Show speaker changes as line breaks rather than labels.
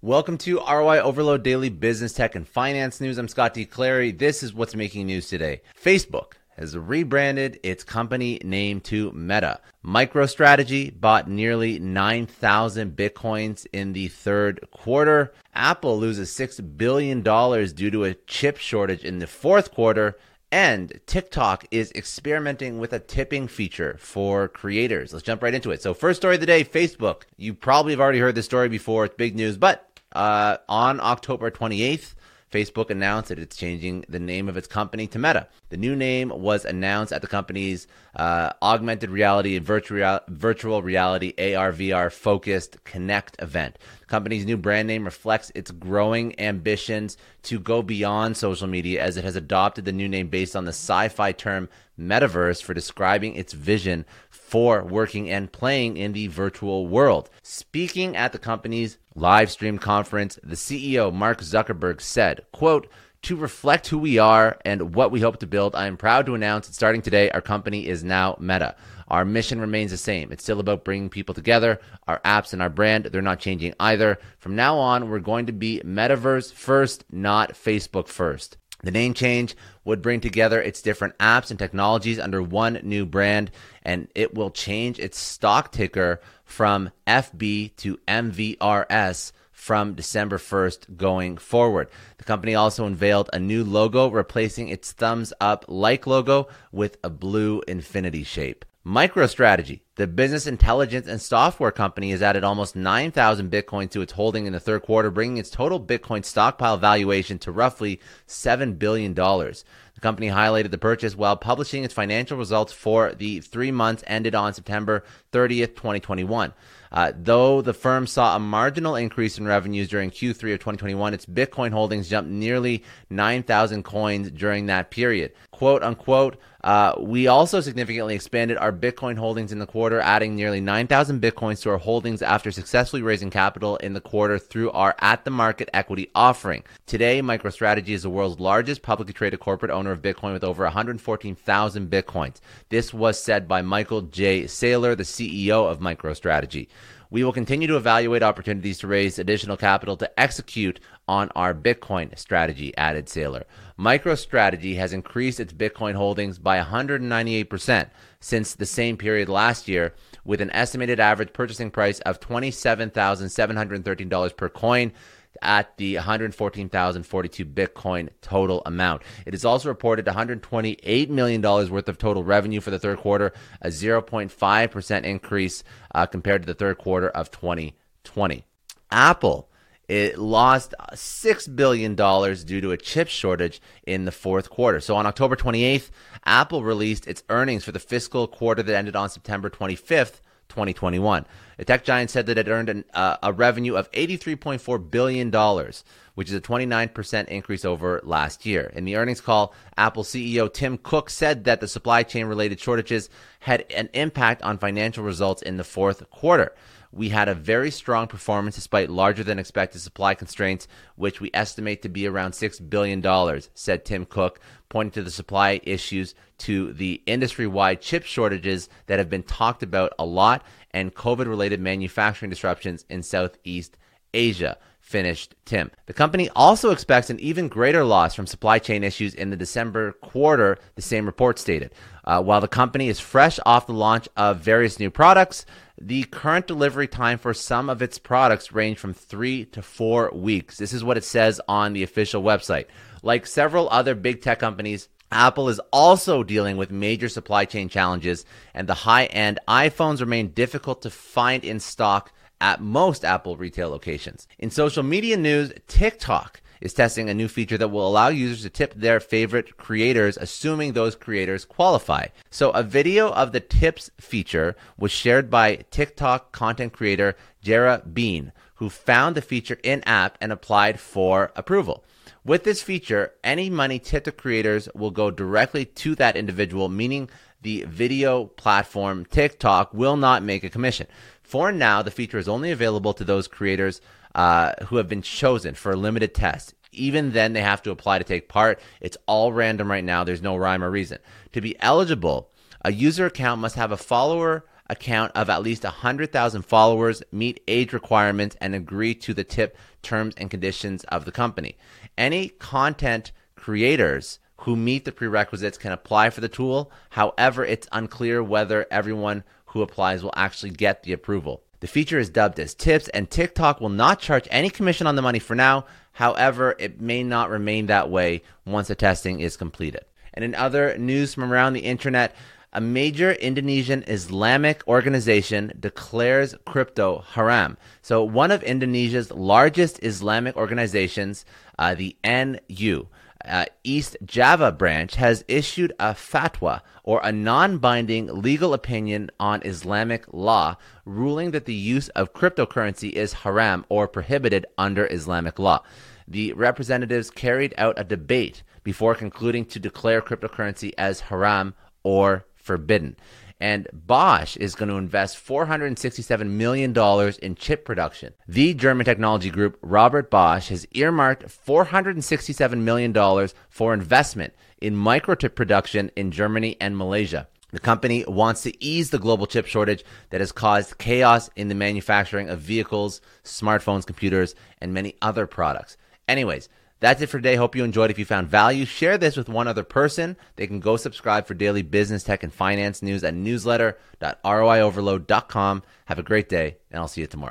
Welcome to ROI Overload Daily Business Tech and Finance News. I'm Scott D. Clary. This is what's making news today. Facebook has rebranded its company name to Meta. MicroStrategy bought nearly 9,000 bitcoins in the third quarter. Apple loses $6 billion due to a chip shortage in the fourth quarter. And TikTok is experimenting with a tipping feature for creators. Let's jump right into it. So, first story of the day Facebook. You probably have already heard this story before. It's big news, but uh, on October 28th, Facebook announced that it's changing the name of its company to Meta. The new name was announced at the company's uh, augmented reality and virtual, virtual reality AR/VR focused Connect event. The company's new brand name reflects its growing ambitions to go beyond social media as it has adopted the new name based on the sci fi term metaverse for describing its vision for working and playing in the virtual world. Speaking at the company's live stream conference, the CEO Mark Zuckerberg said, quote, to reflect who we are and what we hope to build, I am proud to announce that starting today, our company is now Meta. Our mission remains the same. It's still about bringing people together. Our apps and our brand, they're not changing either. From now on, we're going to be Metaverse first, not Facebook first. The name change would bring together its different apps and technologies under one new brand, and it will change its stock ticker from FB to MVRS from December 1st going forward. The company also unveiled a new logo replacing its thumbs up like logo with a blue infinity shape. MicroStrategy, the business intelligence and software company, has added almost 9,000 Bitcoin to its holding in the third quarter, bringing its total Bitcoin stockpile valuation to roughly $7 billion. The company highlighted the purchase while publishing its financial results for the three months ended on September 30th, 2021. Uh, though the firm saw a marginal increase in revenues during Q3 of 2021, its Bitcoin holdings jumped nearly 9,000 coins during that period. Quote unquote, uh, we also significantly expanded our Bitcoin holdings in the quarter, adding nearly 9,000 Bitcoins to our holdings after successfully raising capital in the quarter through our at the market equity offering. Today, MicroStrategy is the world's largest publicly traded corporate owner of Bitcoin with over 114,000 Bitcoins. This was said by Michael J. Saylor, the CEO of MicroStrategy. We will continue to evaluate opportunities to raise additional capital to execute on our Bitcoin strategy, added Saylor. MicroStrategy has increased its Bitcoin holdings by 198% since the same period last year, with an estimated average purchasing price of $27,713 per coin at the 114,042 Bitcoin total amount. It is also reported $128 million worth of total revenue for the third quarter, a 0.5% increase uh, compared to the third quarter of 2020. Apple it lost $6 billion due to a chip shortage in the fourth quarter. So on October 28th, Apple released its earnings for the fiscal quarter that ended on September 25th, 2021. The tech giant said that it earned an, uh, a revenue of $83.4 billion, which is a 29% increase over last year. In the earnings call, Apple CEO Tim Cook said that the supply chain related shortages had an impact on financial results in the fourth quarter. We had a very strong performance despite larger than expected supply constraints, which we estimate to be around $6 billion, said Tim Cook, pointing to the supply issues to the industry wide chip shortages that have been talked about a lot and COVID related manufacturing disruptions in Southeast Asia finished Tim. The company also expects an even greater loss from supply chain issues in the December quarter, the same report stated. Uh, while the company is fresh off the launch of various new products, the current delivery time for some of its products range from three to four weeks. This is what it says on the official website. Like several other big tech companies, Apple is also dealing with major supply chain challenges, and the high end iPhones remain difficult to find in stock at most Apple retail locations. In social media news, TikTok is testing a new feature that will allow users to tip their favorite creators, assuming those creators qualify. So, a video of the tips feature was shared by TikTok content creator Jarrah Bean, who found the feature in app and applied for approval. With this feature, any money tipped to creators will go directly to that individual, meaning the video platform TikTok will not make a commission. For now, the feature is only available to those creators uh, who have been chosen for a limited test. Even then, they have to apply to take part. It's all random right now. There's no rhyme or reason. To be eligible, a user account must have a follower account of at least 100,000 followers, meet age requirements, and agree to the tip terms and conditions of the company. Any content creators who meet the prerequisites can apply for the tool. However, it's unclear whether everyone who applies will actually get the approval. The feature is dubbed as tips, and TikTok will not charge any commission on the money for now. However, it may not remain that way once the testing is completed. And in other news from around the internet, a major Indonesian Islamic organization declares crypto haram. So, one of Indonesia's largest Islamic organizations, uh, the NU, uh, East Java branch has issued a fatwa or a non binding legal opinion on Islamic law, ruling that the use of cryptocurrency is haram or prohibited under Islamic law. The representatives carried out a debate before concluding to declare cryptocurrency as haram or forbidden. And Bosch is going to invest $467 million in chip production. The German technology group, Robert Bosch, has earmarked $467 million for investment in microchip production in Germany and Malaysia. The company wants to ease the global chip shortage that has caused chaos in the manufacturing of vehicles, smartphones, computers, and many other products. Anyways, that's it for today. Hope you enjoyed. If you found value, share this with one other person. They can go subscribe for daily business, tech, and finance news at newsletter.roioverload.com. Have a great day, and I'll see you tomorrow.